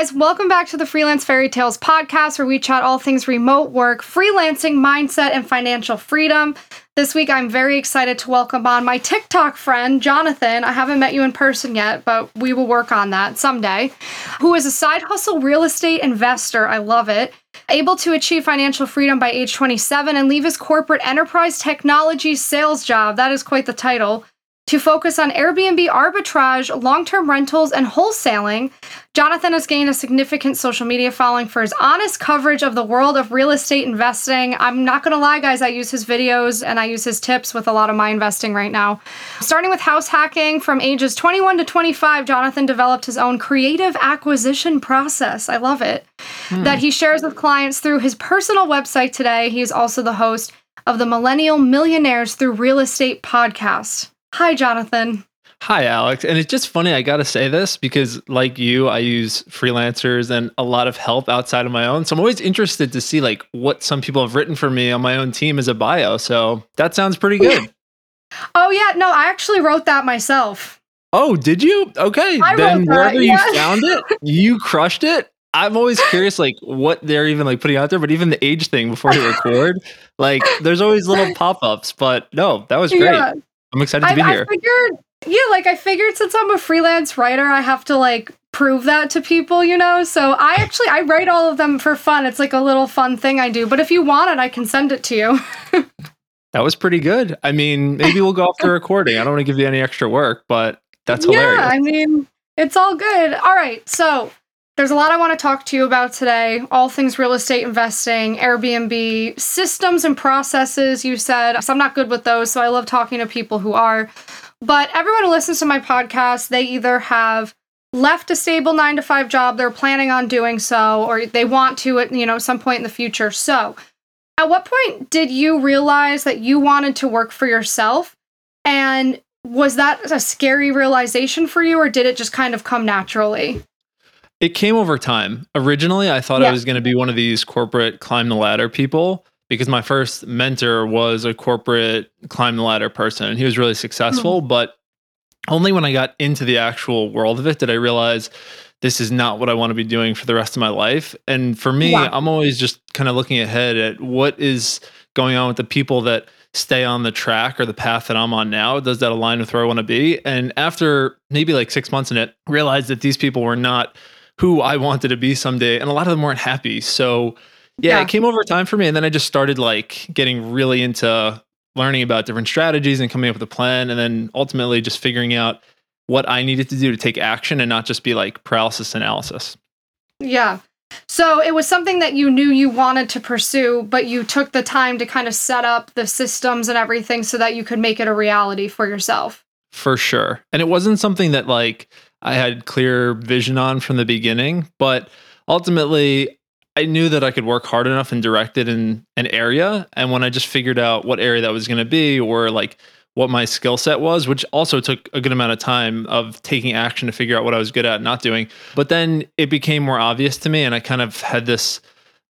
Guys. Welcome back to the Freelance Fairy Tales podcast where we chat all things remote work, freelancing, mindset, and financial freedom. This week, I'm very excited to welcome on my TikTok friend, Jonathan. I haven't met you in person yet, but we will work on that someday. Who is a side hustle real estate investor. I love it. Able to achieve financial freedom by age 27 and leave his corporate enterprise technology sales job. That is quite the title to focus on Airbnb arbitrage, long term rentals, and wholesaling. Jonathan has gained a significant social media following for his honest coverage of the world of real estate investing. I'm not going to lie, guys, I use his videos and I use his tips with a lot of my investing right now. Starting with house hacking from ages 21 to 25, Jonathan developed his own creative acquisition process. I love it. Hmm. That he shares with clients through his personal website today. He is also the host of the Millennial Millionaires Through Real Estate podcast. Hi, Jonathan. Hi, Alex. And it's just funny, I got to say this because, like you, I use freelancers and a lot of help outside of my own. So I'm always interested to see like what some people have written for me on my own team as a bio. So that sounds pretty good. oh, yeah. No, I actually wrote that myself. Oh, did you? Okay. I then wherever yeah. you found it, you crushed it. I'm always curious, like what they're even like putting out there, but even the age thing before you record, like there's always little pop ups. But no, that was great. Yeah. I'm excited to be I, here. I figured, yeah, like I figured since I'm a freelance writer, I have to like prove that to people, you know? So I actually I write all of them for fun. It's like a little fun thing I do. But if you want it, I can send it to you. that was pretty good. I mean, maybe we'll go off the recording. I don't want to give you any extra work, but that's hilarious. Yeah, I mean, it's all good. All right. So there's a lot I want to talk to you about today. All things real estate investing, Airbnb, systems and processes, you said. So I'm not good with those, so I love talking to people who are. But everyone who listens to my podcast, they either have left a stable 9 to 5 job, they're planning on doing so or they want to at, you know, some point in the future. So, at what point did you realize that you wanted to work for yourself? And was that a scary realization for you or did it just kind of come naturally? It came over time. Originally, I thought yeah. I was going to be one of these corporate climb the ladder people because my first mentor was a corporate climb the ladder person and he was really successful. Mm-hmm. But only when I got into the actual world of it did I realize this is not what I want to be doing for the rest of my life. And for me, yeah. I'm always just kind of looking ahead at what is going on with the people that stay on the track or the path that I'm on now? Does that align with where I want to be? And after maybe like six months in it, realized that these people were not who I wanted to be someday. And a lot of them weren't happy. So yeah, yeah, it came over time for me. And then I just started like getting really into learning about different strategies and coming up with a plan. And then ultimately just figuring out what I needed to do to take action and not just be like paralysis analysis. Yeah. So it was something that you knew you wanted to pursue, but you took the time to kind of set up the systems and everything so that you could make it a reality for yourself. For sure. And it wasn't something that like I had clear vision on from the beginning, but ultimately I knew that I could work hard enough and direct it in an area. And when I just figured out what area that was going to be or like what my skill set was, which also took a good amount of time of taking action to figure out what I was good at not doing. But then it became more obvious to me. And I kind of had this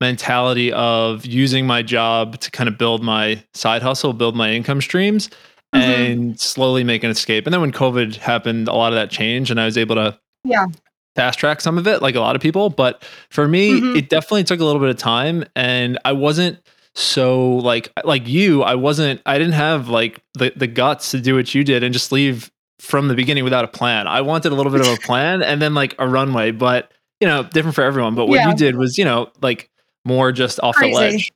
mentality of using my job to kind of build my side hustle, build my income streams mm-hmm. and slowly make an escape. And then when COVID happened, a lot of that changed, and I was able to yeah fast track some of it, like a lot of people. But for me, mm-hmm. it definitely took a little bit of time, and I wasn't so like like you. I wasn't. I didn't have like the the guts to do what you did and just leave from the beginning without a plan. I wanted a little bit of a plan and then like a runway, but you know, different for everyone. But what yeah. you did was, you know, like more just off Crazy. the ledge.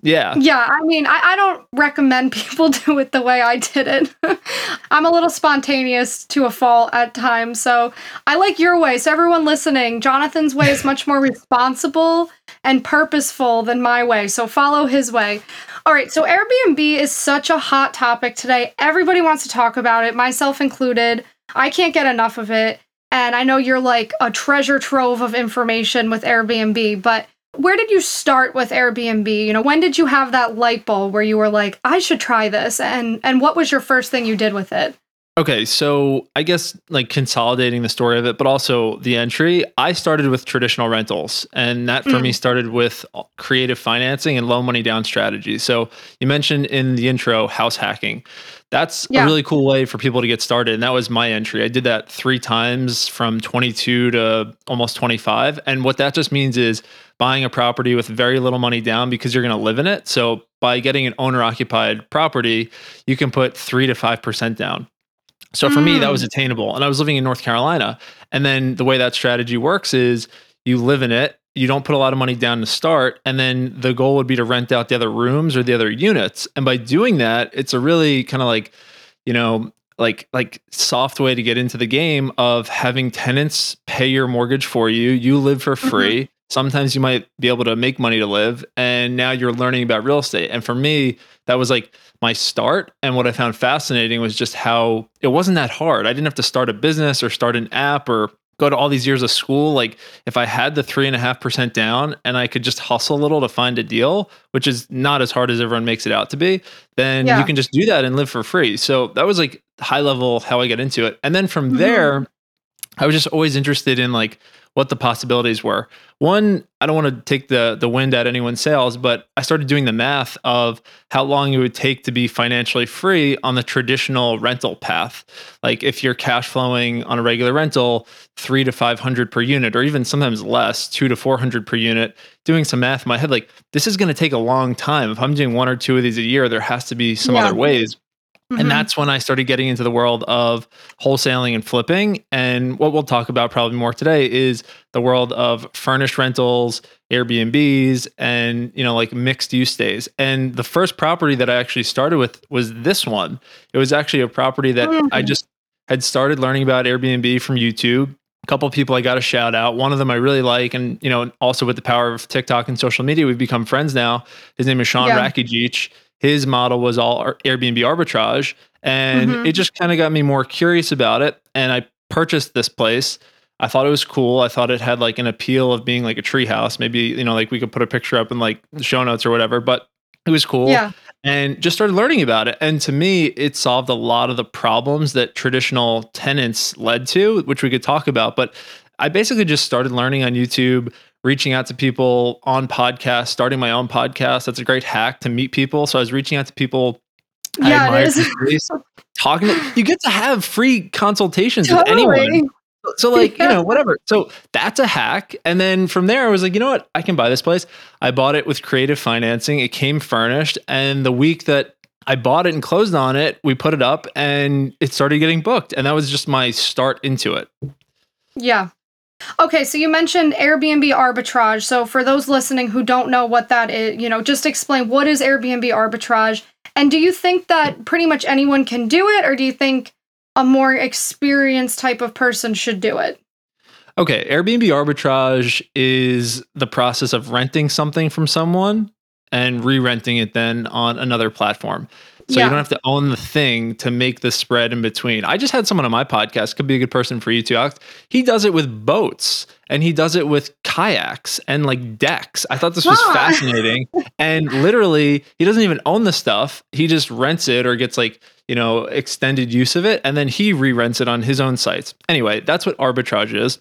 Yeah. Yeah. I mean, I, I don't recommend people do it the way I did it. I'm a little spontaneous to a fault at times. So I like your way. So, everyone listening, Jonathan's way is much more responsible and purposeful than my way. So, follow his way. All right. So, Airbnb is such a hot topic today. Everybody wants to talk about it, myself included. I can't get enough of it. And I know you're like a treasure trove of information with Airbnb, but where did you start with Airbnb? You know, when did you have that light bulb where you were like, I should try this? And and what was your first thing you did with it? Okay, so I guess like consolidating the story of it, but also the entry, I started with traditional rentals. And that for mm. me started with creative financing and low money down strategies. So you mentioned in the intro house hacking. That's yeah. a really cool way for people to get started. And that was my entry. I did that three times from 22 to almost 25. And what that just means is buying a property with very little money down because you're going to live in it. So by getting an owner occupied property, you can put three to 5% down. So for mm. me, that was mm. attainable. And I was living in North Carolina. And then the way that strategy works is you live in it, you don't put a lot of money down to start. And then the goal would be to rent out the other rooms or the other units. And by doing that, it's a really kind of like, you know, like like soft way to get into the game of having tenants pay your mortgage for you. You live for mm-hmm. free. Mm-hmm. Sometimes you might be able to make money to live. And now you're learning about real estate. And for me, that was like my start. And what I found fascinating was just how it wasn't that hard. I didn't have to start a business or start an app or go to all these years of school. Like if I had the three and a half percent down and I could just hustle a little to find a deal, which is not as hard as everyone makes it out to be, then yeah. you can just do that and live for free. So that was like high level how I got into it. And then from mm-hmm. there, I was just always interested in like what the possibilities were. One, I don't want to take the the wind at anyone's sails, but I started doing the math of how long it would take to be financially free on the traditional rental path. Like if you're cash flowing on a regular rental, 3 to 500 per unit or even sometimes less, 2 to 400 per unit, doing some math in my head like this is going to take a long time. If I'm doing one or two of these a year, there has to be some yeah. other ways. Mm-hmm. And that's when I started getting into the world of wholesaling and flipping. And what we'll talk about probably more today is the world of furnished rentals, Airbnbs, and you know, like mixed use stays. And the first property that I actually started with was this one. It was actually a property that mm-hmm. I just had started learning about Airbnb from YouTube. A couple people I got a shout out. One of them I really like, and you know, also with the power of TikTok and social media, we've become friends now. His name is Sean yeah his model was all Airbnb arbitrage. And mm-hmm. it just kind of got me more curious about it. And I purchased this place. I thought it was cool. I thought it had like an appeal of being like a treehouse. Maybe, you know, like we could put a picture up in like the show notes or whatever, but it was cool. Yeah. And just started learning about it. And to me, it solved a lot of the problems that traditional tenants led to, which we could talk about. But I basically just started learning on YouTube, reaching out to people on podcasts, starting my own podcast. That's a great hack to meet people. So I was reaching out to people. Yeah, it is. talking to, you get to have free consultations totally. with anyone. So like, yeah. you know, whatever. So that's a hack. And then from there I was like, you know what? I can buy this place. I bought it with creative financing. It came furnished and the week that I bought it and closed on it, we put it up and it started getting booked and that was just my start into it. Yeah. Okay, so you mentioned Airbnb arbitrage. So for those listening who don't know what that is, you know, just explain what is Airbnb arbitrage and do you think that pretty much anyone can do it or do you think a more experienced type of person should do it? Okay, Airbnb arbitrage is the process of renting something from someone and re-renting it then on another platform. So yeah. you don't have to own the thing to make the spread in between. I just had someone on my podcast, could be a good person for you too, Alex. He does it with boats and he does it with kayaks and like decks. I thought this was ah. fascinating. and literally, he doesn't even own the stuff. He just rents it or gets like, you know, extended use of it. And then he re rents it on his own sites. Anyway, that's what arbitrage is.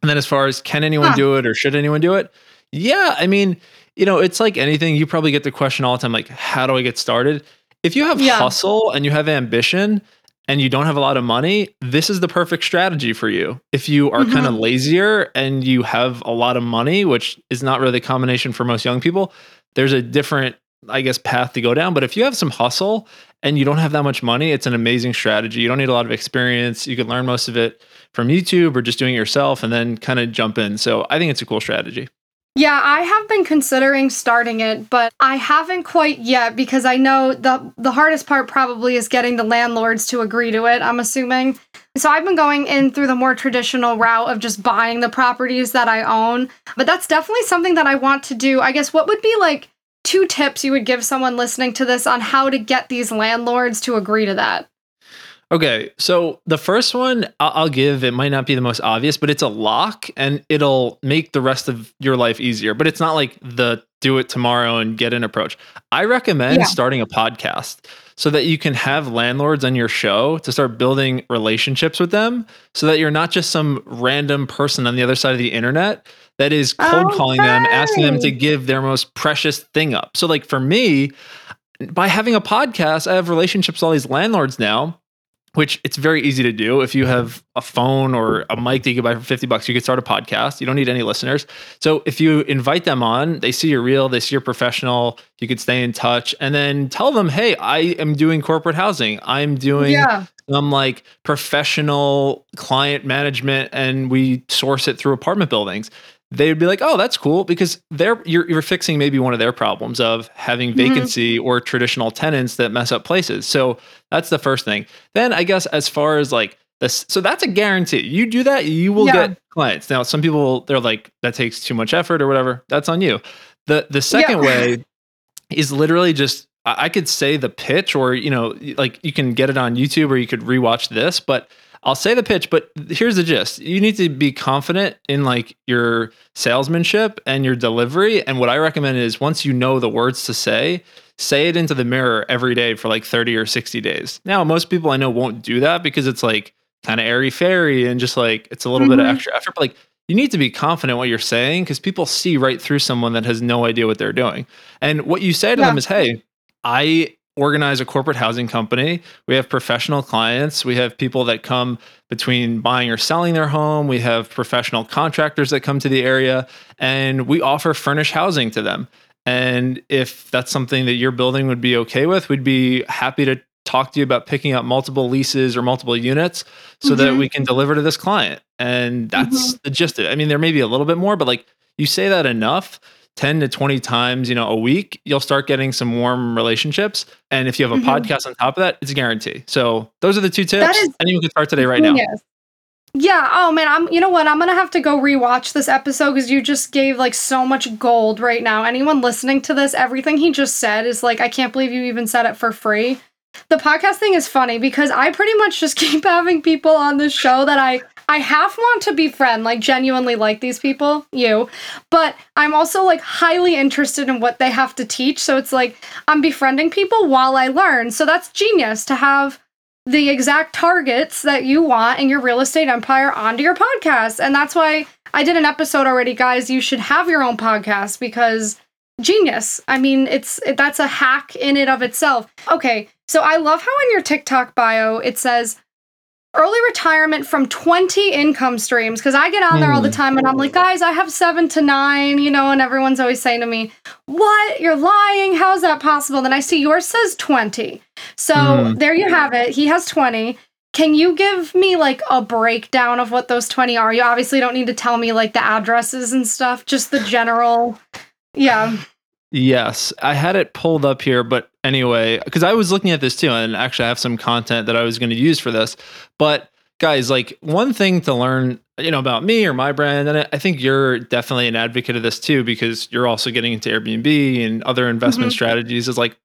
And then as far as can anyone huh. do it or should anyone do it? Yeah. I mean, you know, it's like anything. You probably get the question all the time, like, how do I get started? If you have yeah. hustle and you have ambition and you don't have a lot of money, this is the perfect strategy for you. If you are mm-hmm. kind of lazier and you have a lot of money, which is not really the combination for most young people, there's a different, I guess, path to go down. But if you have some hustle and you don't have that much money, it's an amazing strategy. You don't need a lot of experience. You can learn most of it from YouTube or just doing it yourself and then kind of jump in. So I think it's a cool strategy. Yeah, I have been considering starting it, but I haven't quite yet because I know the the hardest part probably is getting the landlords to agree to it, I'm assuming. So I've been going in through the more traditional route of just buying the properties that I own, but that's definitely something that I want to do. I guess what would be like two tips you would give someone listening to this on how to get these landlords to agree to that? Okay, so the first one I'll give, it might not be the most obvious, but it's a lock and it'll make the rest of your life easier. But it's not like the do it tomorrow and get an approach. I recommend yeah. starting a podcast so that you can have landlords on your show to start building relationships with them so that you're not just some random person on the other side of the internet that is cold okay. calling them, asking them to give their most precious thing up. So, like for me, by having a podcast, I have relationships with all these landlords now which it's very easy to do. If you mm-hmm. have a phone or a mic that you can buy for 50 bucks, you could start a podcast. You don't need any listeners. So if you invite them on, they see you're real, they see you're professional, you could stay in touch and then tell them, hey, I am doing corporate housing. I'm doing yeah. some like professional client management and we source it through apartment buildings they would be like, "Oh, that's cool," because they're you're, you're fixing maybe one of their problems of having mm-hmm. vacancy mm-hmm. or traditional tenants that mess up places. So that's the first thing. Then I guess as far as like this, so that's a guarantee. You do that, you will yeah. get clients. Now, some people they're like, "That takes too much effort" or whatever. That's on you. the The second yeah. way is literally just I could say the pitch, or you know, like you can get it on YouTube, or you could rewatch this, but I'll say the pitch, but here's the gist. You need to be confident in like your salesmanship and your delivery. And what I recommend is once you know the words to say, say it into the mirror every day for like 30 or 60 days. Now, most people I know won't do that because it's like kind of airy fairy and just like it's a little mm-hmm. bit of mm-hmm. extra effort. But like you need to be confident what you're saying because people see right through someone that has no idea what they're doing. And what you say to yeah. them is, hey, I organize a corporate housing company. We have professional clients. We have people that come between buying or selling their home. We have professional contractors that come to the area and we offer furnished housing to them. And if that's something that your building would be okay with, we'd be happy to talk to you about picking up multiple leases or multiple units so mm-hmm. that we can deliver to this client. And that's mm-hmm. the gist of it. I mean, there may be a little bit more, but like you say that enough 10 to 20 times, you know, a week, you'll start getting some warm relationships. And if you have a mm-hmm. podcast on top of that, it's a guarantee. So those are the two tips. Is, Anyone can start today right now. Yes. Yeah. Oh man, I'm you know what? I'm gonna have to go rewatch this episode because you just gave like so much gold right now. Anyone listening to this, everything he just said is like, I can't believe you even said it for free. The podcast thing is funny because I pretty much just keep having people on the show that I I half want to befriend, like genuinely like these people, you, but I'm also like highly interested in what they have to teach. So it's like I'm befriending people while I learn. So that's genius to have the exact targets that you want in your real estate empire onto your podcast. And that's why I did an episode already, guys. You should have your own podcast because genius. I mean, it's it, that's a hack in it of itself. Okay, so I love how in your TikTok bio it says early retirement from 20 income streams because I get on there all the hmm. time and I'm like, guys, I have seven to nine, you know, and everyone's always saying to me, what? You're lying. How's that possible? Then I see yours says 20. So mm. there you have it. He has 20. Can you give me like a breakdown of what those 20 are? You obviously don't need to tell me like the addresses and stuff, just the general. Yeah. Yes, I had it pulled up here, but anyway, because I was looking at this too, and actually I have some content that I was going to use for this. But guys, like one thing to learn, you know, about me or my brand, and I think you're definitely an advocate of this too, because you're also getting into Airbnb and other investment mm-hmm. strategies. Is like,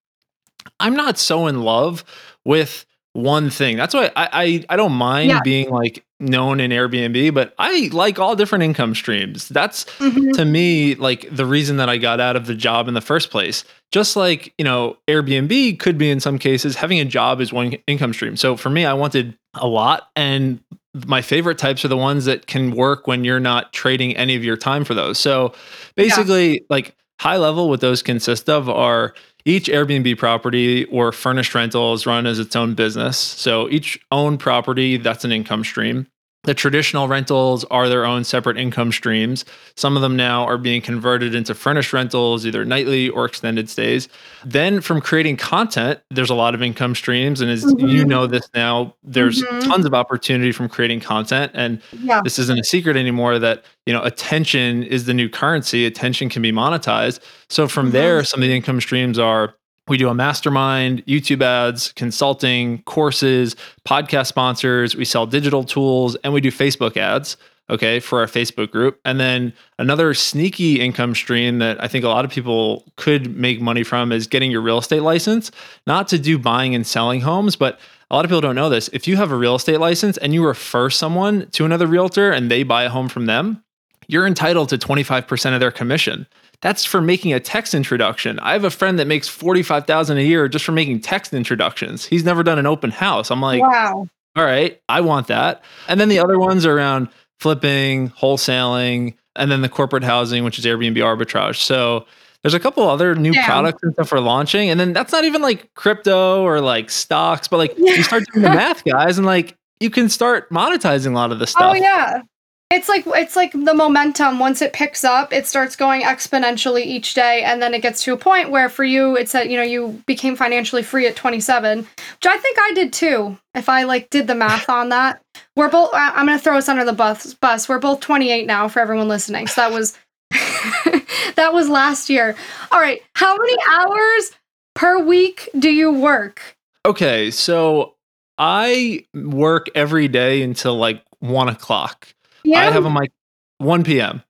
I'm not so in love with one thing. That's why I I, I don't mind yeah. being like known in Airbnb, but I like all different income streams. That's mm-hmm. to me like the reason that I got out of the job in the first place. Just like, you know, Airbnb could be in some cases having a job is one income stream. So for me, I wanted a lot and my favorite types are the ones that can work when you're not trading any of your time for those. So basically yeah. like high level what those consist of are each Airbnb property or furnished rental is run as its own business. So each owned property, that's an income stream. The traditional rentals are their own separate income streams. Some of them now are being converted into furnished rentals, either nightly or extended stays. Then from creating content, there's a lot of income streams. And as mm-hmm. you know this now, there's mm-hmm. tons of opportunity from creating content. And yeah. this isn't a secret anymore that, you know, attention is the new currency. Attention can be monetized. So from mm-hmm. there, some of the income streams are we do a mastermind, YouTube ads, consulting, courses, podcast sponsors. We sell digital tools and we do Facebook ads, okay, for our Facebook group. And then another sneaky income stream that I think a lot of people could make money from is getting your real estate license, not to do buying and selling homes, but a lot of people don't know this. If you have a real estate license and you refer someone to another realtor and they buy a home from them, you're entitled to 25% of their commission. That's for making a text introduction. I have a friend that makes 45,000 a year just for making text introductions. He's never done an open house. I'm like, wow. All right, I want that. And then the other ones are around flipping, wholesaling, and then the corporate housing, which is Airbnb arbitrage. So there's a couple other new Damn. products and stuff we're launching. And then that's not even like crypto or like stocks, but like you start doing the math, guys, and like you can start monetizing a lot of this oh, stuff. Oh yeah. It's like it's like the momentum once it picks up, it starts going exponentially each day and then it gets to a point where for you it's that, you know, you became financially free at 27, which I think I did too. If I like did the math on that. We're both I'm to throw us under the bus bus. We're both 28 now for everyone listening. So that was that was last year. All right, how many hours per week do you work? Okay, so I work every day until like one o'clock. Yeah. I have on my 1 p.m.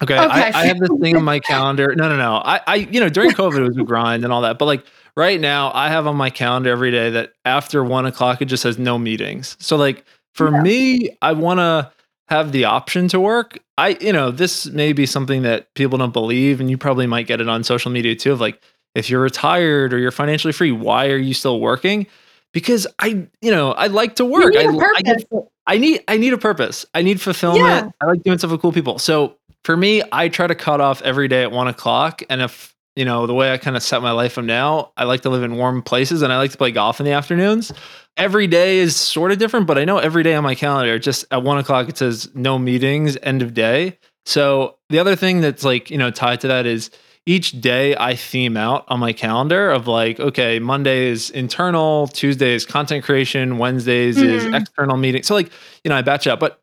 Okay, okay. I, I, have this thing on my calendar. No, no, no. I, I, you know, during COVID it was a grind and all that, but like right now, I have on my calendar every day that after one o'clock it just says no meetings. So like for yeah. me, I want to have the option to work. I, you know, this may be something that people don't believe, and you probably might get it on social media too. Of like, if you're retired or you're financially free, why are you still working? Because I, you know, I like to work. I, I, get, I need I need a purpose. I need fulfillment. Yeah. I like doing stuff with cool people. So for me, I try to cut off every day at one o'clock. And if you know the way I kind of set my life up now, I like to live in warm places and I like to play golf in the afternoons. Every day is sort of different, but I know every day on my calendar, just at one o'clock, it says no meetings, end of day. So the other thing that's like you know tied to that is each day I theme out on my calendar of like, okay, Monday is internal, Tuesday is content creation, Wednesdays mm-hmm. is external meeting. So like, you know, I batch up, but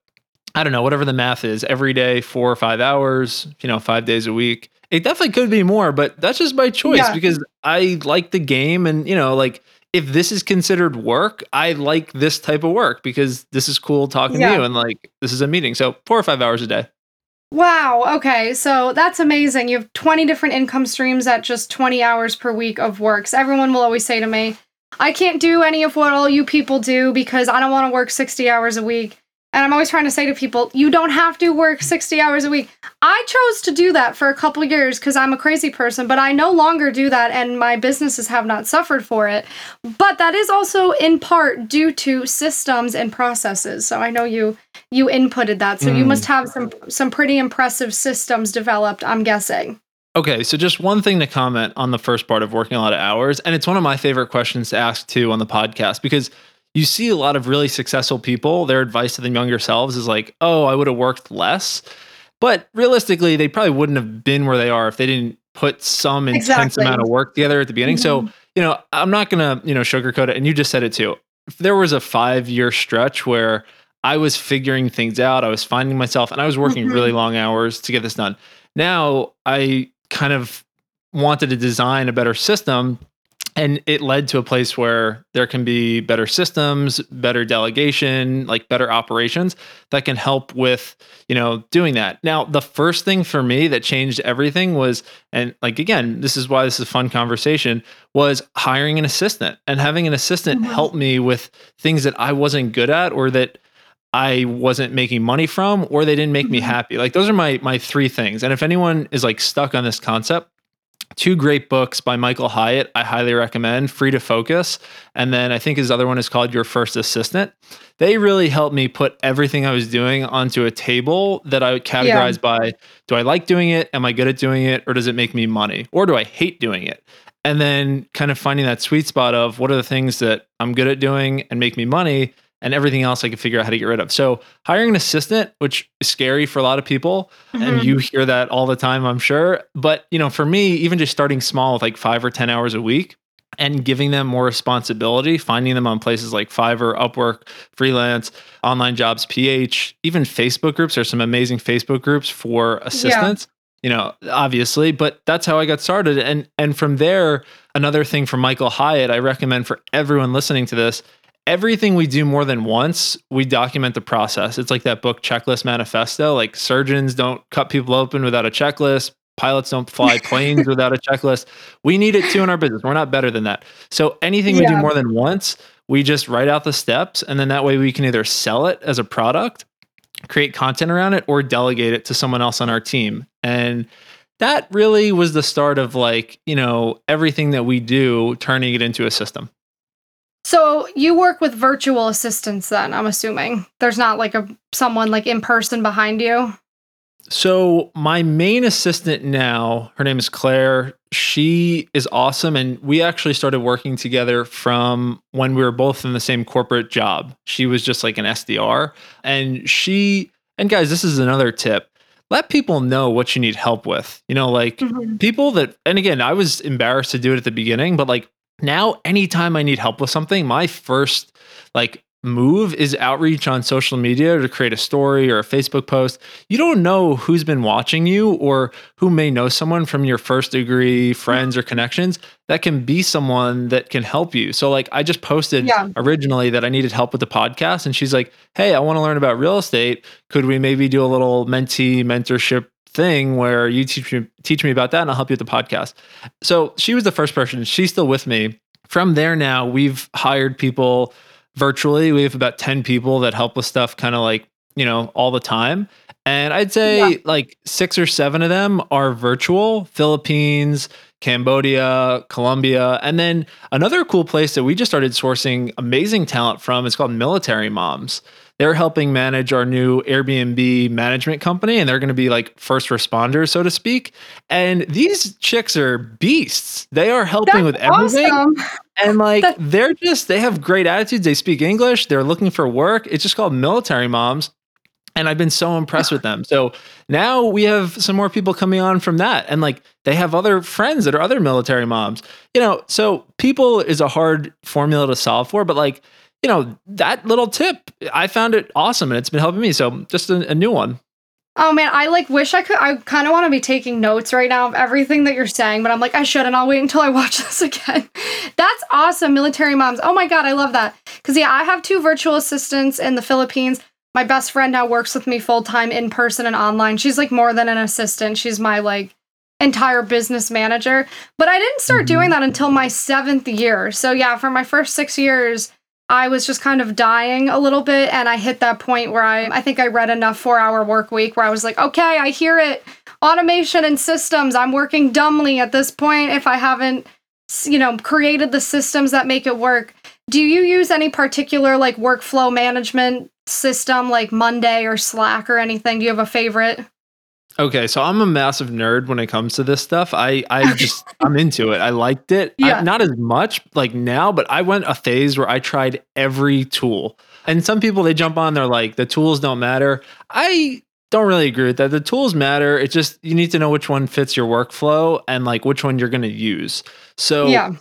I don't know, whatever the math is, every day, four or five hours, you know, five days a week. It definitely could be more, but that's just my choice yeah. because I like the game and, you know, like if this is considered work, I like this type of work because this is cool talking yeah. to you and like this is a meeting. So four or five hours a day. Wow. Okay. So that's amazing. You have 20 different income streams at just 20 hours per week of work. So everyone will always say to me, I can't do any of what all you people do because I don't want to work 60 hours a week. And I'm always trying to say to people, you don't have to work 60 hours a week. I chose to do that for a couple years because I'm a crazy person, but I no longer do that and my businesses have not suffered for it. But that is also in part due to systems and processes. So I know you you inputted that. So mm. you must have some some pretty impressive systems developed, I'm guessing. Okay, so just one thing to comment on the first part of working a lot of hours, and it's one of my favorite questions to ask too on the podcast because you see a lot of really successful people, their advice to them younger selves is like, oh, I would have worked less. But realistically, they probably wouldn't have been where they are if they didn't put some intense exactly. amount of work together at the beginning. Mm-hmm. So, you know, I'm not going to, you know, sugarcoat it. And you just said it too. If there was a five year stretch where I was figuring things out, I was finding myself, and I was working mm-hmm. really long hours to get this done. Now I kind of wanted to design a better system and it led to a place where there can be better systems better delegation like better operations that can help with you know doing that now the first thing for me that changed everything was and like again this is why this is a fun conversation was hiring an assistant and having an assistant mm-hmm. help me with things that i wasn't good at or that I wasn't making money from or they didn't make mm-hmm. me happy. Like those are my my three things. And if anyone is like stuck on this concept, two great books by Michael Hyatt I highly recommend Free to Focus. And then I think his other one is called Your First Assistant. They really helped me put everything I was doing onto a table that I would categorize yeah. by do I like doing it? Am I good at doing it? Or does it make me money? Or do I hate doing it? And then kind of finding that sweet spot of what are the things that I'm good at doing and make me money and everything else I could figure out how to get rid of. So hiring an assistant, which is scary for a lot of people, mm-hmm. and you hear that all the time, I'm sure. But you know, for me, even just starting small with like five or 10 hours a week and giving them more responsibility, finding them on places like Fiverr, Upwork, freelance, online jobs, PH, even Facebook groups. There's some amazing Facebook groups for assistants. Yeah. You know, obviously, but that's how I got started. And and from there, another thing from Michael Hyatt, I recommend for everyone listening to this everything we do more than once, we document the process. It's like that book checklist manifesto. Like surgeons don't cut people open without a checklist. Pilots don't fly planes without a checklist. We need it too in our business. We're not better than that. So anything yeah. we do more than once, we just write out the steps and then that way we can either sell it as a product, create content around it or delegate it to someone else on our team. And that really was the start of like, you know, everything that we do turning it into a system. So you work with virtual assistants then, I'm assuming. There's not like a someone like in person behind you. So my main assistant now, her name is Claire. She is awesome and we actually started working together from when we were both in the same corporate job. She was just like an SDR and she and guys, this is another tip. Let people know what you need help with. You know, like mm-hmm. people that and again, I was embarrassed to do it at the beginning, but like now anytime i need help with something my first like move is outreach on social media to create a story or a facebook post. You don't know who's been watching you or who may know someone from your first degree friends or connections that can be someone that can help you. So like i just posted yeah. originally that i needed help with the podcast and she's like hey i want to learn about real estate. Could we maybe do a little mentee mentorship thing where you teach me teach me about that and I'll help you with the podcast. So she was the first person. She's still with me. From there now, we've hired people virtually. We have about 10 people that help with stuff kind of like, you know, all the time. And I'd say yeah. like six or seven of them are virtual, Philippines, Cambodia, Colombia. And then another cool place that we just started sourcing amazing talent from is called Military Moms. They're helping manage our new Airbnb management company, and they're going to be like first responders, so to speak. And these chicks are beasts. They are helping That's with everything. Awesome. And like That's- they're just they have great attitudes. They speak English. They're looking for work. It's just called military moms and I've been so impressed with them. So now we have some more people coming on from that. And like they have other friends that are other military moms. You know, so people is a hard formula to solve for, but like, you know, that little tip, I found it awesome and it's been helping me. So just a, a new one. Oh man, I like wish I could. I kind of want to be taking notes right now of everything that you're saying, but I'm like, I shouldn't. I'll wait until I watch this again. That's awesome. Military moms. Oh my God, I love that. Because, yeah, I have two virtual assistants in the Philippines my best friend now works with me full time in person and online. She's like more than an assistant. She's my like entire business manager. But I didn't start doing mm-hmm. that until my seventh year. So yeah, for my first six years, I was just kind of dying a little bit. And I hit that point where I, I think I read enough four hour work week where I was like, okay, I hear it. Automation and systems. I'm working dumbly at this point if I haven't, you know, created the systems that make it work. Do you use any particular like workflow management system like Monday or Slack or anything? Do you have a favorite? Okay, so I'm a massive nerd when it comes to this stuff. I I just I'm into it. I liked it. Yeah. I, not as much like now, but I went a phase where I tried every tool. And some people they jump on they're like the tools don't matter. I don't really agree with that. The tools matter. It's just you need to know which one fits your workflow and like which one you're going to use. So yeah.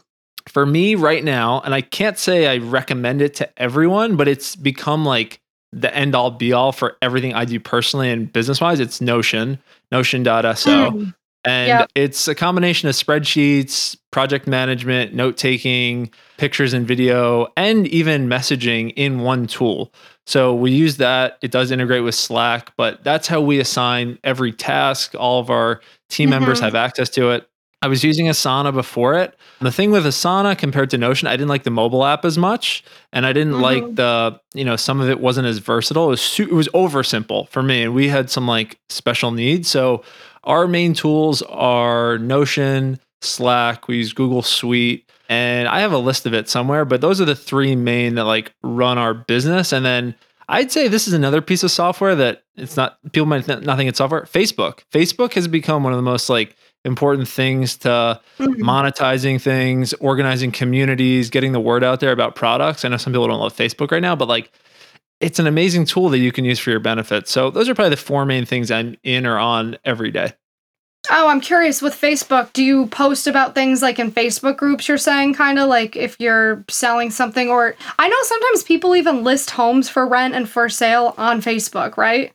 for me right now, and I can't say I recommend it to everyone, but it's become like the end all be all for everything I do personally and business wise. It's Notion, notion.so. Mm. And yep. it's a combination of spreadsheets, project management, note taking, pictures and video, and even messaging in one tool. So we use that. It does integrate with Slack, but that's how we assign every task. All of our team mm-hmm. members have access to it. I was using Asana before it. The thing with Asana compared to Notion, I didn't like the mobile app as much, and I didn't mm-hmm. like the you know some of it wasn't as versatile. It was su- it was over simple for me, and we had some like special needs. So our main tools are Notion, Slack. We use Google Suite, and I have a list of it somewhere. But those are the three main that like run our business, and then. I'd say this is another piece of software that it's not people might not think it's software. Facebook. Facebook has become one of the most like important things to mm-hmm. monetizing things, organizing communities, getting the word out there about products. I know some people don't love Facebook right now, but like it's an amazing tool that you can use for your benefit. So those are probably the four main things I'm in or on every day. Oh, I'm curious with Facebook, do you post about things like in Facebook groups you're saying kind of like if you're selling something or I know sometimes people even list homes for rent and for sale on Facebook, right?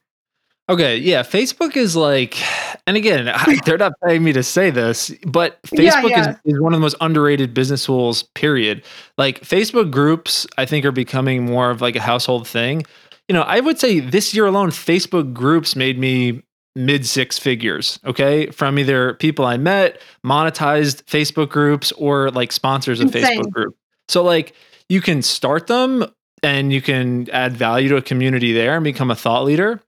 Okay, yeah, Facebook is like, and again, they're not paying me to say this, but Facebook yeah, yeah. Is, is one of the most underrated business tools, period. Like, Facebook groups, I think, are becoming more of like a household thing. You know, I would say this year alone, Facebook groups made me mid six figures, okay, from either people I met, monetized Facebook groups, or like sponsors of Insane. Facebook group. So, like, you can start them and you can add value to a community there and become a thought leader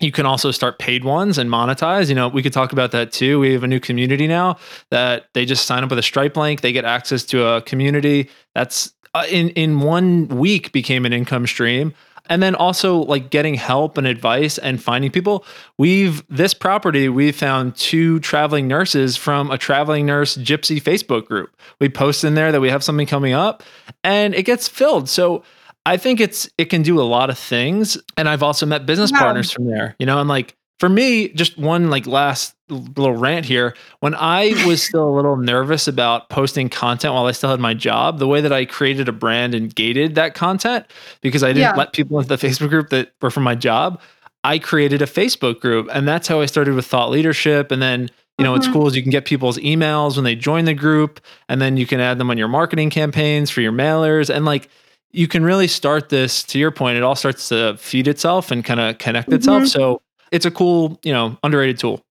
you can also start paid ones and monetize. You know, we could talk about that too. We have a new community now that they just sign up with a Stripe link. They get access to a community that's uh, in in one week became an income stream. And then also like getting help and advice and finding people. We've this property we found two traveling nurses from a traveling nurse gypsy Facebook group. We post in there that we have something coming up, and it gets filled. So I think it's it can do a lot of things. And I've also met business partners from there, you know, and like for me, just one like last little rant here. When I was still a little nervous about posting content while I still had my job, the way that I created a brand and gated that content because I didn't yeah. let people into the Facebook group that were from my job, I created a Facebook group. And that's how I started with thought leadership. And then, you know, mm-hmm. what's cool is you can get people's emails when they join the group, and then you can add them on your marketing campaigns for your mailers. And like you can really start this to your point it all starts to feed itself and kind of connect itself mm-hmm. so it's a cool you know underrated tool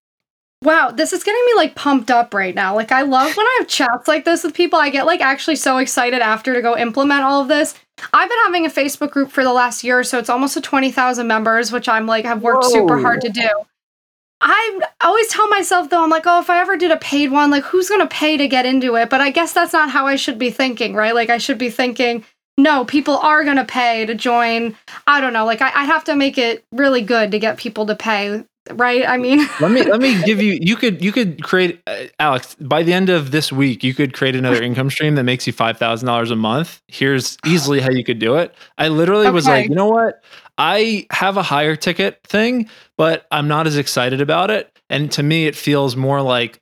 wow this is getting me like pumped up right now like i love when i have chats like this with people i get like actually so excited after to go implement all of this i've been having a facebook group for the last year so it's almost to 20000 members which i'm like have worked Whoa. super hard to do I always tell myself though, I'm like, oh, if I ever did a paid one, like who's gonna pay to get into it? But I guess that's not how I should be thinking, right? Like I should be thinking, no, people are going to pay to join. I don't know. Like I, I have to make it really good to get people to pay right i mean let me let me give you you could you could create uh, alex by the end of this week you could create another income stream that makes you $5000 a month here's easily how you could do it i literally okay. was like you know what i have a higher ticket thing but i'm not as excited about it and to me it feels more like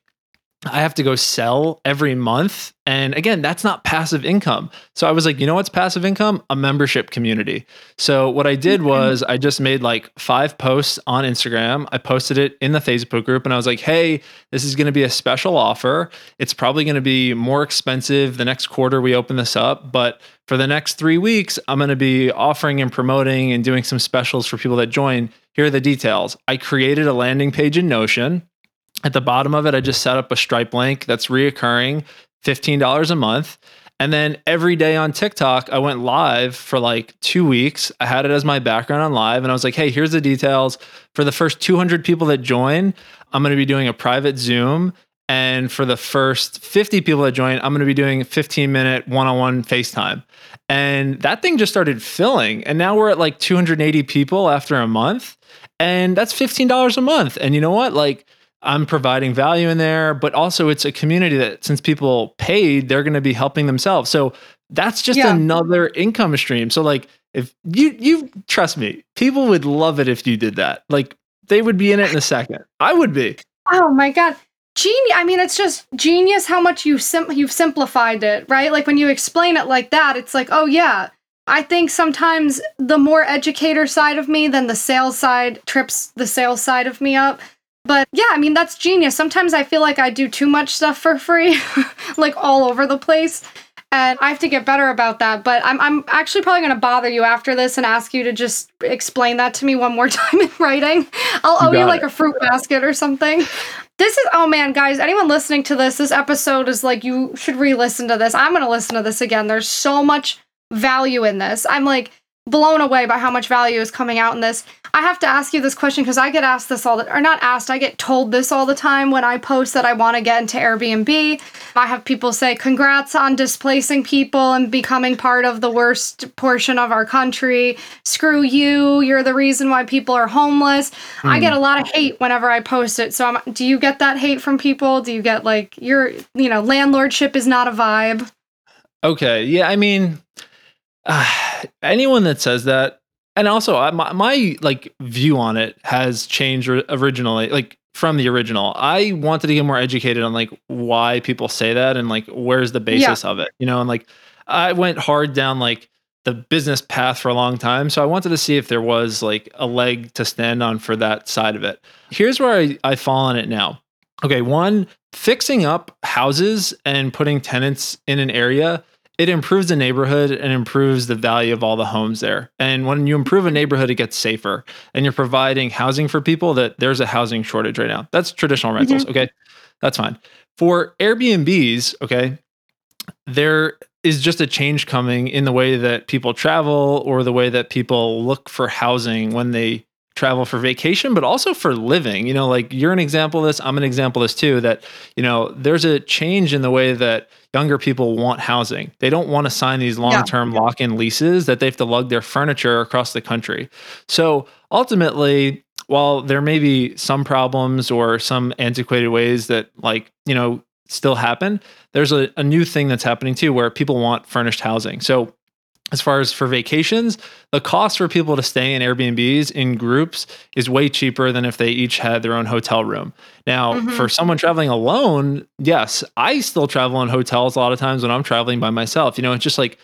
I have to go sell every month. And again, that's not passive income. So I was like, you know what's passive income? A membership community. So what I did was I just made like five posts on Instagram. I posted it in the Facebook group and I was like, hey, this is going to be a special offer. It's probably going to be more expensive the next quarter we open this up. But for the next three weeks, I'm going to be offering and promoting and doing some specials for people that join. Here are the details. I created a landing page in Notion at the bottom of it, I just set up a Stripe link that's reoccurring, $15 a month. And then every day on TikTok, I went live for like two weeks. I had it as my background on live. And I was like, hey, here's the details. For the first 200 people that join, I'm going to be doing a private Zoom. And for the first 50 people that join, I'm going to be doing 15 minute one on one FaceTime. And that thing just started filling. And now we're at like 280 people after a month. And that's $15 a month. And you know what? Like, I'm providing value in there, but also it's a community that since people paid, they're going to be helping themselves. So that's just yeah. another income stream. So like if you you trust me, people would love it if you did that. Like they would be in it in a second. I would be. Oh my god. Genius. I mean, it's just genius how much you sim- you've simplified it, right? Like when you explain it like that, it's like, "Oh yeah, I think sometimes the more educator side of me than the sales side trips the sales side of me up. But yeah, I mean, that's genius. Sometimes I feel like I do too much stuff for free, like all over the place. And I have to get better about that. But I'm, I'm actually probably going to bother you after this and ask you to just explain that to me one more time in writing. I'll owe you, like a fruit basket or something. This is, oh man, guys, anyone listening to this, this episode is like, you should re listen to this. I'm going to listen to this again. There's so much value in this. I'm like, blown away by how much value is coming out in this. I have to ask you this question because I get asked this all the or not asked, I get told this all the time when I post that I want to get into Airbnb. I have people say congrats on displacing people and becoming part of the worst portion of our country. Screw you, you're the reason why people are homeless. Hmm. I get a lot of hate whenever I post it. So I'm, do you get that hate from people? Do you get like your, you know, landlordship is not a vibe? Okay. Yeah, I mean uh, anyone that says that and also my, my like view on it has changed originally like from the original. I wanted to get more educated on like why people say that and like where's the basis yeah. of it you know and like i went hard down like the business path for a long time so i wanted to see if there was like a leg to stand on for that side of it. Here's where i, I fall on it now. Okay one fixing up houses and putting tenants in an area it improves the neighborhood and improves the value of all the homes there. And when you improve a neighborhood, it gets safer and you're providing housing for people that there's a housing shortage right now. That's traditional rentals. Mm-hmm. Okay. That's fine. For Airbnbs, okay, there is just a change coming in the way that people travel or the way that people look for housing when they travel for vacation, but also for living. You know, like you're an example of this, I'm an example of this too, that, you know, there's a change in the way that younger people want housing. They don't want to sign these long term yeah. lock in leases that they have to lug their furniture across the country. So ultimately, while there may be some problems or some antiquated ways that, like, you know, still happen, there's a, a new thing that's happening too where people want furnished housing. So as far as for vacations, the cost for people to stay in Airbnbs in groups is way cheaper than if they each had their own hotel room. Now, mm-hmm. for someone traveling alone, yes, I still travel in hotels a lot of times when I'm traveling by myself. You know, it's just like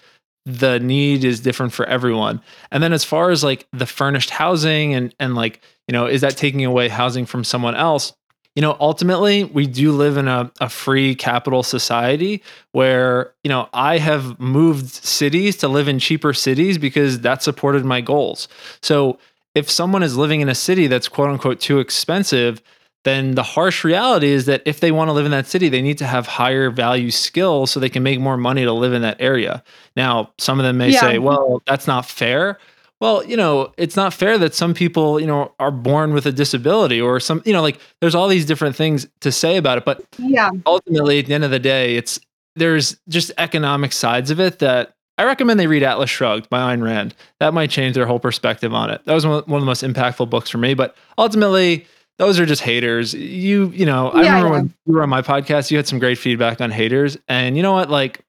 the need is different for everyone. And then as far as like the furnished housing and and like, you know, is that taking away housing from someone else? You know, ultimately, we do live in a, a free capital society where, you know, I have moved cities to live in cheaper cities because that supported my goals. So if someone is living in a city that's quote unquote too expensive, then the harsh reality is that if they want to live in that city, they need to have higher value skills so they can make more money to live in that area. Now, some of them may yeah. say, well, that's not fair well, you know, it's not fair that some people, you know, are born with a disability or some, you know, like there's all these different things to say about it. But yeah, ultimately, at the end of the day, it's there's just economic sides of it that I recommend they read Atlas Shrugged by Ayn Rand. That might change their whole perspective on it. That was one of the most impactful books for me. But ultimately, those are just haters. You, you know, I remember yeah. when you were on my podcast, you had some great feedback on haters. And you know what? Like,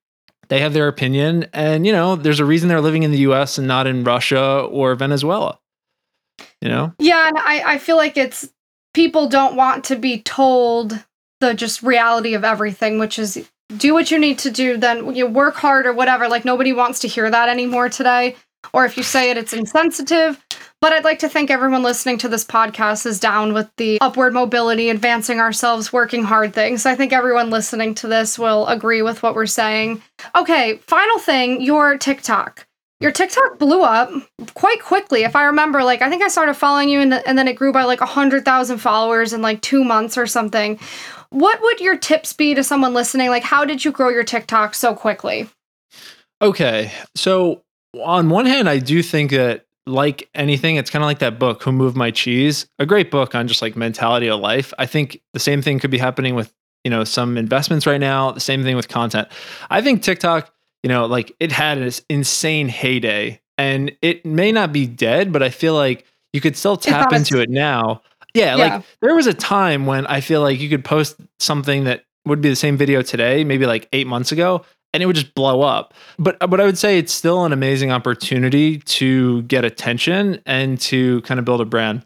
they have their opinion and you know there's a reason they're living in the us and not in russia or venezuela you know? Yeah and i, I feel like it's people don't want to be told the just reality of everything which is do what you need to do then you work hard or whatever. Like nobody wants to hear that anymore today or if you say it it's insensitive but I'd like to think everyone listening to this podcast is down with the upward mobility, advancing ourselves, working hard things. I think everyone listening to this will agree with what we're saying. Okay, final thing your TikTok. Your TikTok blew up quite quickly. If I remember, like, I think I started following you and, and then it grew by like 100,000 followers in like two months or something. What would your tips be to someone listening? Like, how did you grow your TikTok so quickly? Okay. So, on one hand, I do think that like anything, it's kind of like that book, Who Moved My Cheese? A great book on just like mentality of life. I think the same thing could be happening with, you know, some investments right now, the same thing with content. I think TikTok, you know, like it had this insane heyday and it may not be dead, but I feel like you could still tap into it now. Yeah, yeah, like there was a time when I feel like you could post something that would be the same video today, maybe like eight months ago, and it would just blow up. But but I would say it's still an amazing opportunity to get attention and to kind of build a brand.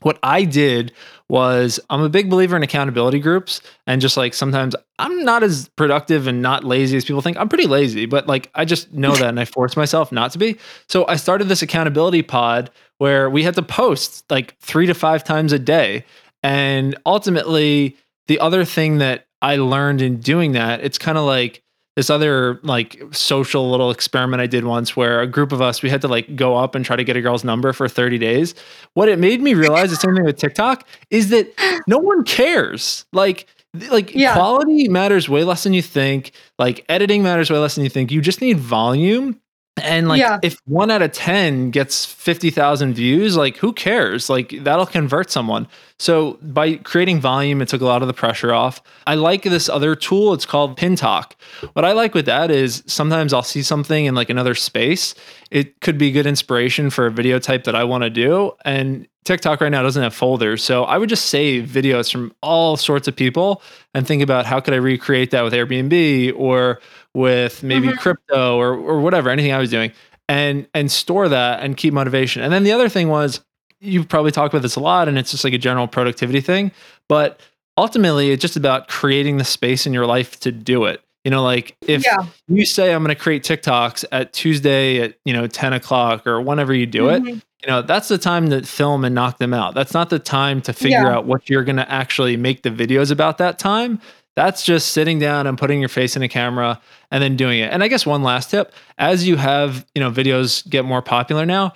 What I did was I'm a big believer in accountability groups and just like sometimes I'm not as productive and not lazy as people think. I'm pretty lazy, but like I just know that and I force myself not to be. So I started this accountability pod where we had to post like 3 to 5 times a day. And ultimately the other thing that I learned in doing that, it's kind of like this other like social little experiment I did once where a group of us we had to like go up and try to get a girl's number for 30 days. What it made me realize the same thing with TikTok is that no one cares. Like like yeah. quality matters way less than you think. Like editing matters way less than you think. You just need volume And like yeah. if 1 out of 10 gets 50,000 views, like who cares? Like that'll convert someone. So by creating volume, it took a lot of the pressure off. I like this other tool. It's called PinTalk. What I like with that is sometimes I'll see something in like another space. It could be good inspiration for a video type that I want to do. And TikTok right now doesn't have folders. So I would just save videos from all sorts of people and think about how could I recreate that with Airbnb or with maybe mm-hmm. crypto or or whatever, anything I was doing. And and store that and keep motivation. And then the other thing was you probably talk about this a lot and it's just like a general productivity thing, but ultimately it's just about creating the space in your life to do it. You know, like if yeah. you say I'm going to create TikToks at Tuesday at you know 10 o'clock or whenever you do mm-hmm. it, you know that's the time to film and knock them out. That's not the time to figure yeah. out what you're going to actually make the videos about that time. That's just sitting down and putting your face in a camera and then doing it. And I guess one last tip, as you have, you know, videos get more popular now,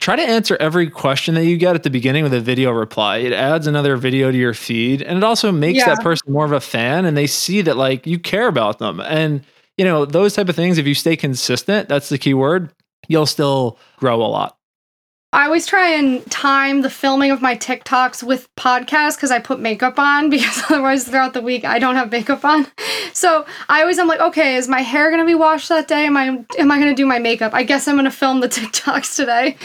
try to answer every question that you get at the beginning with a video reply. It adds another video to your feed and it also makes yeah. that person more of a fan and they see that like you care about them. And you know, those type of things if you stay consistent, that's the key word, you'll still grow a lot. I always try and time the filming of my TikToks with podcasts because I put makeup on because otherwise throughout the week I don't have makeup on. So I always am like, okay, is my hair gonna be washed that day? Am I am I gonna do my makeup? I guess I'm gonna film the TikToks today.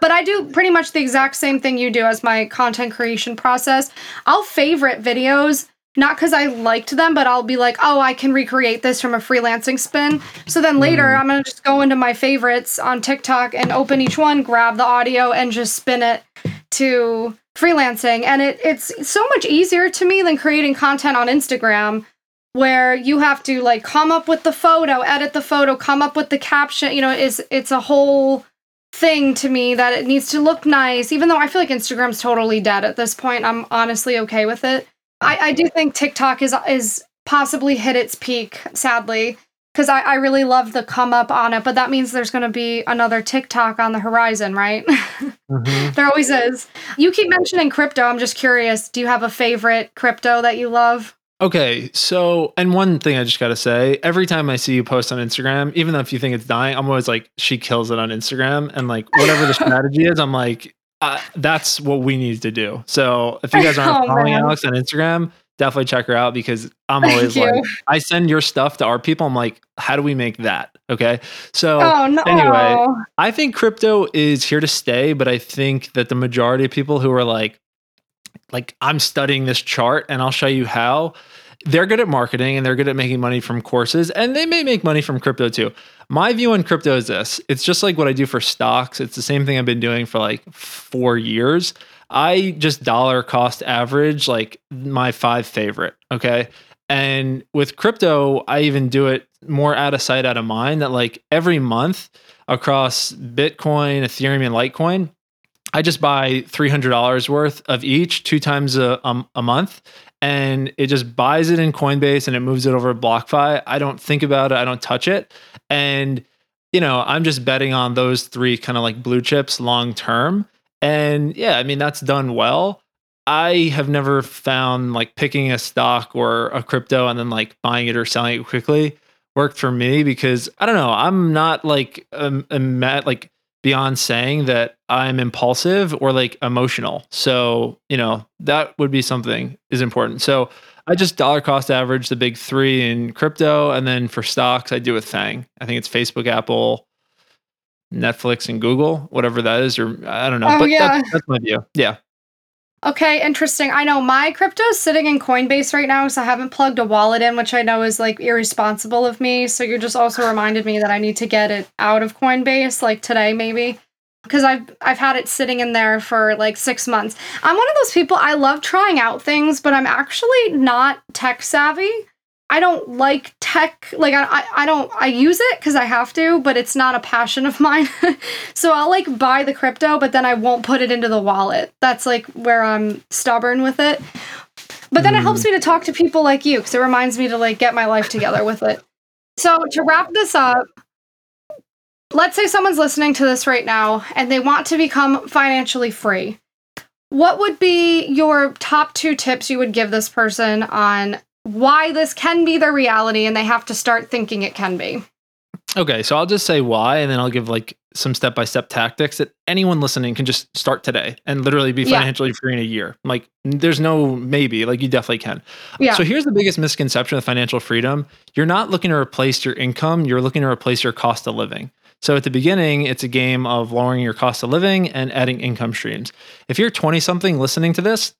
But I do pretty much the exact same thing you do as my content creation process. I'll favorite videos not because I liked them, but I'll be like, oh, I can recreate this from a freelancing spin. So then later, mm. I'm going to just go into my favorites on TikTok and open each one, grab the audio, and just spin it to freelancing. And it, it's so much easier to me than creating content on Instagram where you have to like come up with the photo, edit the photo, come up with the caption. You know, it's, it's a whole thing to me that it needs to look nice, even though I feel like Instagram's totally dead at this point. I'm honestly okay with it I, I do think TikTok is is possibly hit its peak, sadly, because I, I really love the come up on it, but that means there's going to be another TikTok on the horizon, right? Mm-hmm. there always is. You keep mentioning crypto. I'm just curious. Do you have a favorite crypto that you love? Okay, so and one thing I just gotta say, every time I see you post on Instagram, even though if you think it's dying, I'm always like, she kills it on Instagram, and like whatever the strategy is, I'm like, uh, that's what we need to do. So if you guys aren't oh, following man. Alex on Instagram, definitely check her out because I'm always like, I send your stuff to our people. I'm like, how do we make that? Okay. So oh, no. anyway, I think crypto is here to stay, but I think that the majority of people who are like, like I'm studying this chart and I'll show you how they're good at marketing and they're good at making money from courses and they may make money from crypto too. My view on crypto is this it's just like what I do for stocks. It's the same thing I've been doing for like four years. I just dollar cost average like my five favorite. Okay. And with crypto, I even do it more out of sight, out of mind that like every month across Bitcoin, Ethereum, and Litecoin, I just buy $300 worth of each two times a, um, a month and it just buys it in Coinbase and it moves it over to BlockFi. I don't think about it, I don't touch it. And you know, I'm just betting on those three kind of like blue chips long term. And yeah, I mean that's done well. I have never found like picking a stock or a crypto and then like buying it or selling it quickly worked for me because I don't know, I'm not like um, like beyond saying that I'm impulsive or like emotional. So, you know, that would be something is important. So I just dollar cost average the big three in crypto. And then for stocks, I do with FANG. I think it's Facebook, Apple, Netflix, and Google, whatever that is, or I don't know. Oh, but yeah. that's, that's my view. Yeah. Okay, interesting. I know my crypto is sitting in Coinbase right now, so I haven't plugged a wallet in, which I know is like irresponsible of me. So you just also reminded me that I need to get it out of Coinbase, like today maybe, because I've I've had it sitting in there for like six months. I'm one of those people. I love trying out things, but I'm actually not tech savvy. I don't like tech. Like I, I don't. I use it because I have to, but it's not a passion of mine. so I'll like buy the crypto, but then I won't put it into the wallet. That's like where I'm stubborn with it. But then mm. it helps mm. me to talk to people like you because it reminds me to like get my life together with it. So to wrap this up, let's say someone's listening to this right now and they want to become financially free. What would be your top two tips you would give this person on why this can be their reality and they have to start thinking it can be. Okay, so I'll just say why, and then I'll give like some step by step tactics that anyone listening can just start today and literally be financially yeah. free in a year. Like, there's no maybe, like, you definitely can. Yeah. So, here's the biggest misconception of financial freedom you're not looking to replace your income, you're looking to replace your cost of living. So, at the beginning, it's a game of lowering your cost of living and adding income streams. If you're 20 something listening to this,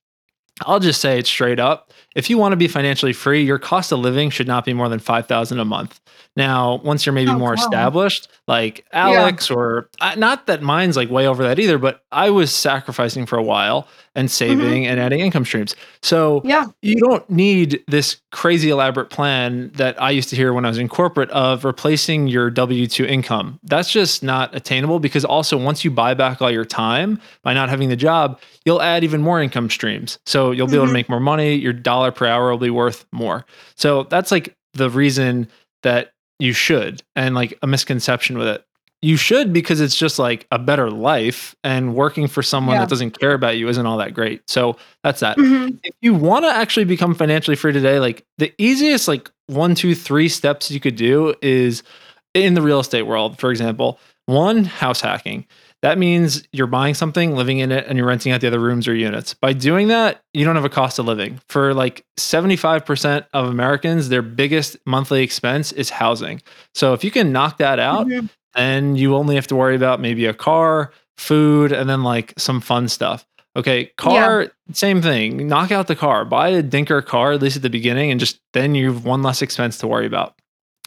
I'll just say it straight up. If you want to be financially free, your cost of living should not be more than 5000 a month. Now, once you're maybe oh, more established, like Alex yeah. or not that mine's like way over that either, but I was sacrificing for a while and mm-hmm. saving mm-hmm. and adding income streams. So yeah. you don't need this crazy elaborate plan that I used to hear when I was in corporate of replacing your W 2 income. That's just not attainable because also once you buy back all your time by not having the job, you'll add even more income streams. So you'll be mm-hmm. able to mm-hmm. make more money. Your dollar per hour will be worth more. So that's like the reason that you should and like a misconception with it you should because it's just like a better life and working for someone yeah. that doesn't care about you isn't all that great so that's that mm-hmm. if you want to actually become financially free today like the easiest like one two three steps you could do is in the real estate world for example one house hacking that means you're buying something, living in it, and you're renting out the other rooms or units. By doing that, you don't have a cost of living. For like 75% of Americans, their biggest monthly expense is housing. So if you can knock that out, mm-hmm. then you only have to worry about maybe a car, food, and then like some fun stuff. Okay, car, yeah. same thing. Knock out the car, buy a dinker car, at least at the beginning, and just then you've one less expense to worry about.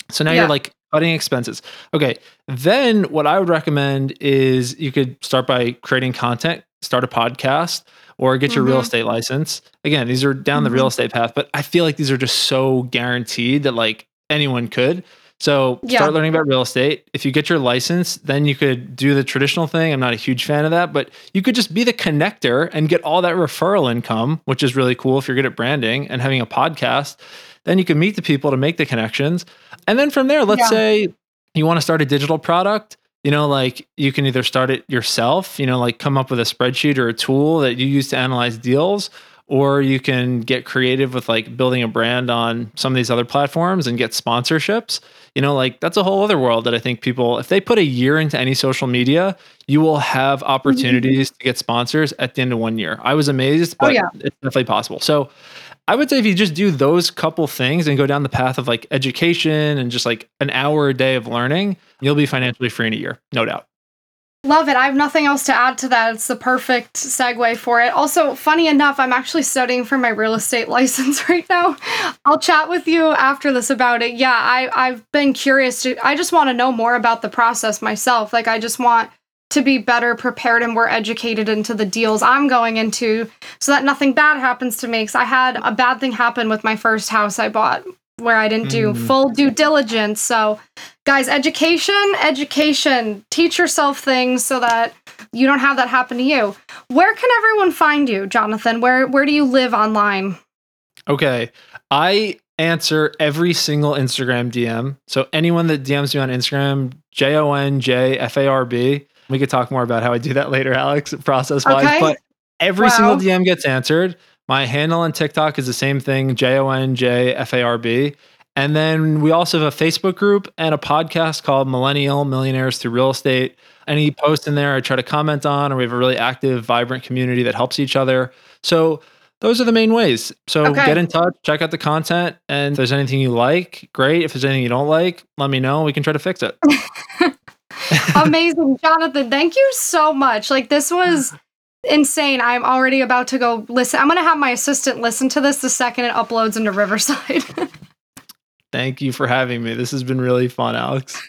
So now yeah. you're like cutting expenses. Okay. Then what I would recommend is you could start by creating content, start a podcast, or get your mm-hmm. real estate license. Again, these are down mm-hmm. the real mm-hmm. estate path, but I feel like these are just so guaranteed that like anyone could. So yeah. start learning about real estate. If you get your license, then you could do the traditional thing. I'm not a huge fan of that, but you could just be the connector and get all that referral income, which is really cool if you're good at branding and having a podcast. Then you can meet the people to make the connections. And then from there, let's yeah. say you want to start a digital product you know like you can either start it yourself you know like come up with a spreadsheet or a tool that you use to analyze deals or you can get creative with like building a brand on some of these other platforms and get sponsorships you know like that's a whole other world that i think people if they put a year into any social media you will have opportunities mm-hmm. to get sponsors at the end of one year i was amazed oh, but oh, yeah. it's definitely possible so I would say if you just do those couple things and go down the path of like education and just like an hour a day of learning, you'll be financially free in a year, no doubt. Love it. I have nothing else to add to that. It's the perfect segue for it. Also, funny enough, I'm actually studying for my real estate license right now. I'll chat with you after this about it. Yeah, I, I've been curious to, I just want to know more about the process myself. Like, I just want to be better prepared and more educated into the deals I'm going into so that nothing bad happens to me. Because I had a bad thing happen with my first house I bought where I didn't do mm. full due diligence. So, guys, education, education, teach yourself things so that you don't have that happen to you. Where can everyone find you, Jonathan? Where where do you live online? Okay. I answer every single Instagram DM. So anyone that DMs me on Instagram, J O N J F A R B, we could talk more about how I do that later, Alex, process wise. Okay. But every wow. single DM gets answered. My handle on TikTok is the same thing, J O N J F A R B. And then we also have a Facebook group and a podcast called Millennial Millionaires Through Real Estate. Any post in there I try to comment on, or we have a really active, vibrant community that helps each other. So those are the main ways. So okay. get in touch, check out the content, and if there's anything you like, great. If there's anything you don't like, let me know. We can try to fix it. Amazing. Jonathan, thank you so much. Like, this was insane. I'm already about to go listen. I'm going to have my assistant listen to this the second it uploads into Riverside. thank you for having me. This has been really fun, Alex.